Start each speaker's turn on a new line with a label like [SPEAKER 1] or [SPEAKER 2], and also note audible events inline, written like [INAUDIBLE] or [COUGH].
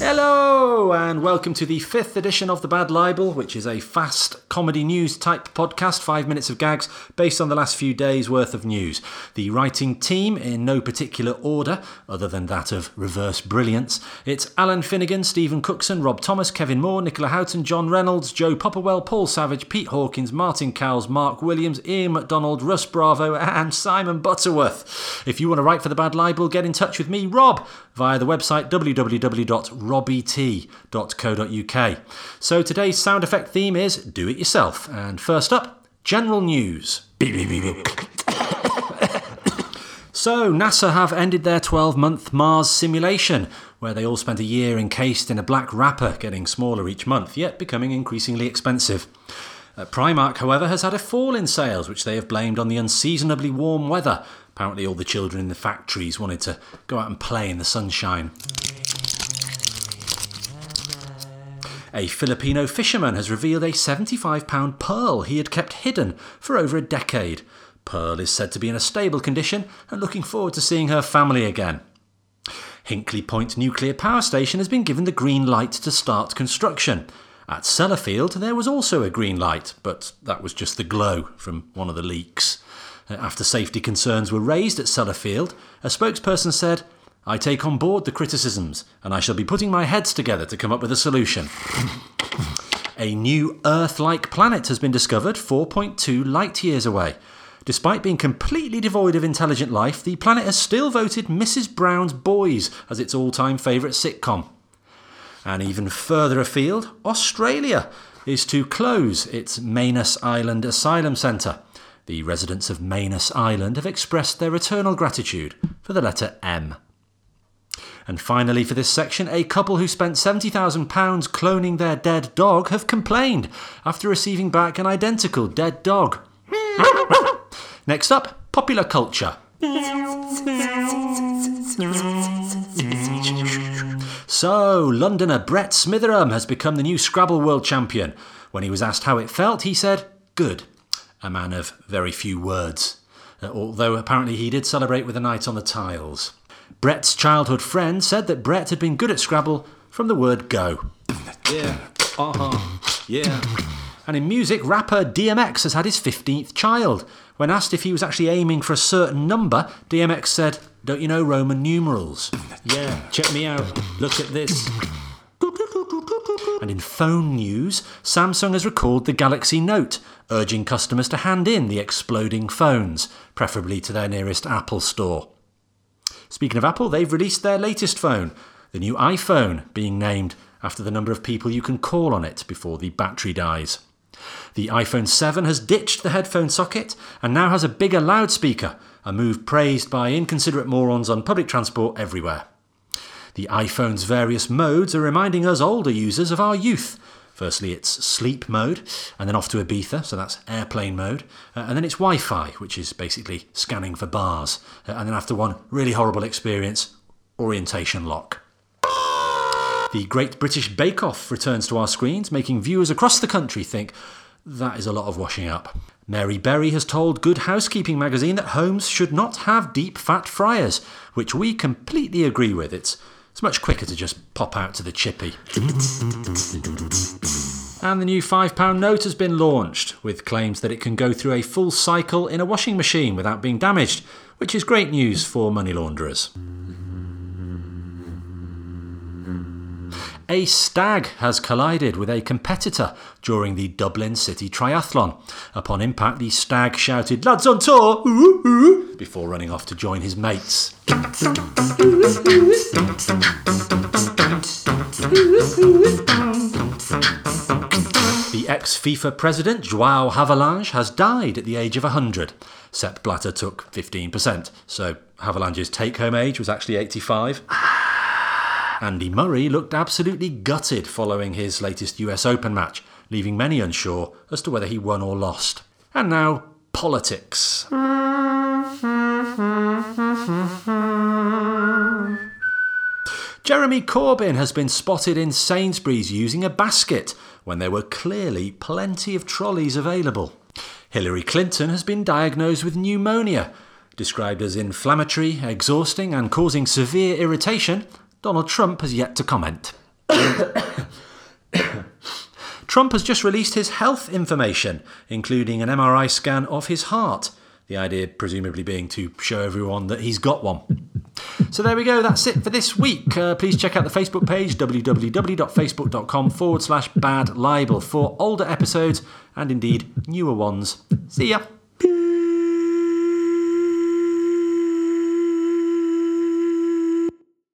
[SPEAKER 1] Hello, and welcome to the fifth edition of The Bad Libel, which is a fast comedy news type podcast, five minutes of gags, based on the last few days' worth of news. The writing team, in no particular order, other than that of reverse brilliance, it's Alan Finnegan, Stephen Cookson, Rob Thomas, Kevin Moore, Nicola Houghton, John Reynolds, Joe Popperwell, Paul Savage, Pete Hawkins, Martin Cowles, Mark Williams, Ian McDonald, Russ Bravo, and Simon Butterworth. If you want to write for The Bad Libel, get in touch with me, Rob, via the website www.robbt.co.uk. So today's sound effect theme is Do It Yourself. And first up, general news. [COUGHS] So, NASA have ended their 12 month Mars simulation, where they all spent a year encased in a black wrapper, getting smaller each month, yet becoming increasingly expensive. Uh, Primark, however, has had a fall in sales, which they have blamed on the unseasonably warm weather. Apparently, all the children in the factories wanted to go out and play in the sunshine. A Filipino fisherman has revealed a £75 pearl he had kept hidden for over a decade. Pearl is said to be in a stable condition and looking forward to seeing her family again. Hinkley Point Nuclear Power Station has been given the green light to start construction. At Sellafield, there was also a green light, but that was just the glow from one of the leaks. Uh, After safety concerns were raised at Sellafield, a spokesperson said, I take on board the criticisms, and I shall be putting my heads together to come up with a solution. A new Earth like planet has been discovered 4.2 light years away. Despite being completely devoid of intelligent life, the planet has still voted Mrs. Brown's Boys as its all time favourite sitcom. And even further afield, Australia is to close its Manus Island Asylum Centre. The residents of Manus Island have expressed their eternal gratitude for the letter M. And finally, for this section, a couple who spent £70,000 cloning their dead dog have complained after receiving back an identical dead dog. Next up, popular culture. So, Londoner Brett Smitheram has become the new Scrabble World Champion. When he was asked how it felt, he said, Good. A man of very few words. Uh, although apparently he did celebrate with a night on the tiles. Brett's childhood friend said that Brett had been good at Scrabble from the word go.
[SPEAKER 2] Yeah. Uh huh. Yeah.
[SPEAKER 1] And in music, rapper DMX has had his 15th child. When asked if he was actually aiming for a certain number, DMX said, Don't you know Roman numerals?
[SPEAKER 2] Yeah. Check me out. Look at this.
[SPEAKER 1] And in phone news, Samsung has recalled the Galaxy Note, urging customers to hand in the exploding phones, preferably to their nearest Apple store. Speaking of Apple, they've released their latest phone, the new iPhone, being named after the number of people you can call on it before the battery dies. The iPhone 7 has ditched the headphone socket and now has a bigger loudspeaker, a move praised by inconsiderate morons on public transport everywhere. The iPhone's various modes are reminding us older users of our youth. Firstly, it's sleep mode, and then off to Ibiza, so that's airplane mode, uh, and then it's Wi Fi, which is basically scanning for bars, uh, and then after one really horrible experience, orientation lock. The Great British Bake Off returns to our screens, making viewers across the country think that is a lot of washing up. Mary Berry has told Good Housekeeping magazine that homes should not have deep fat fryers, which we completely agree with. It's, it's much quicker to just pop out to the chippy. And the new £5 note has been launched, with claims that it can go through a full cycle in a washing machine without being damaged, which is great news for money launderers. A stag has collided with a competitor during the Dublin City Triathlon. Upon impact, the stag shouted, Lads on tour! Ooh, ooh," before running off to join his mates. The ex FIFA president, Joao Havelange, has died at the age of 100. Sepp Blatter took 15%, so Havelange's take home age was actually 85. Andy Murray looked absolutely gutted following his latest US Open match, leaving many unsure as to whether he won or lost. And now, politics. Jeremy Corbyn has been spotted in Sainsbury's using a basket when there were clearly plenty of trolleys available. Hillary Clinton has been diagnosed with pneumonia. Described as inflammatory, exhausting, and causing severe irritation, Donald Trump has yet to comment. Trump has just released his health information, including an MRI scan of his heart. The idea, presumably, being to show everyone that he's got one. So there we go, that's it for this week. Uh, please check out the Facebook page, www.facebook.com forward slash bad libel, for older episodes and indeed newer ones. See ya!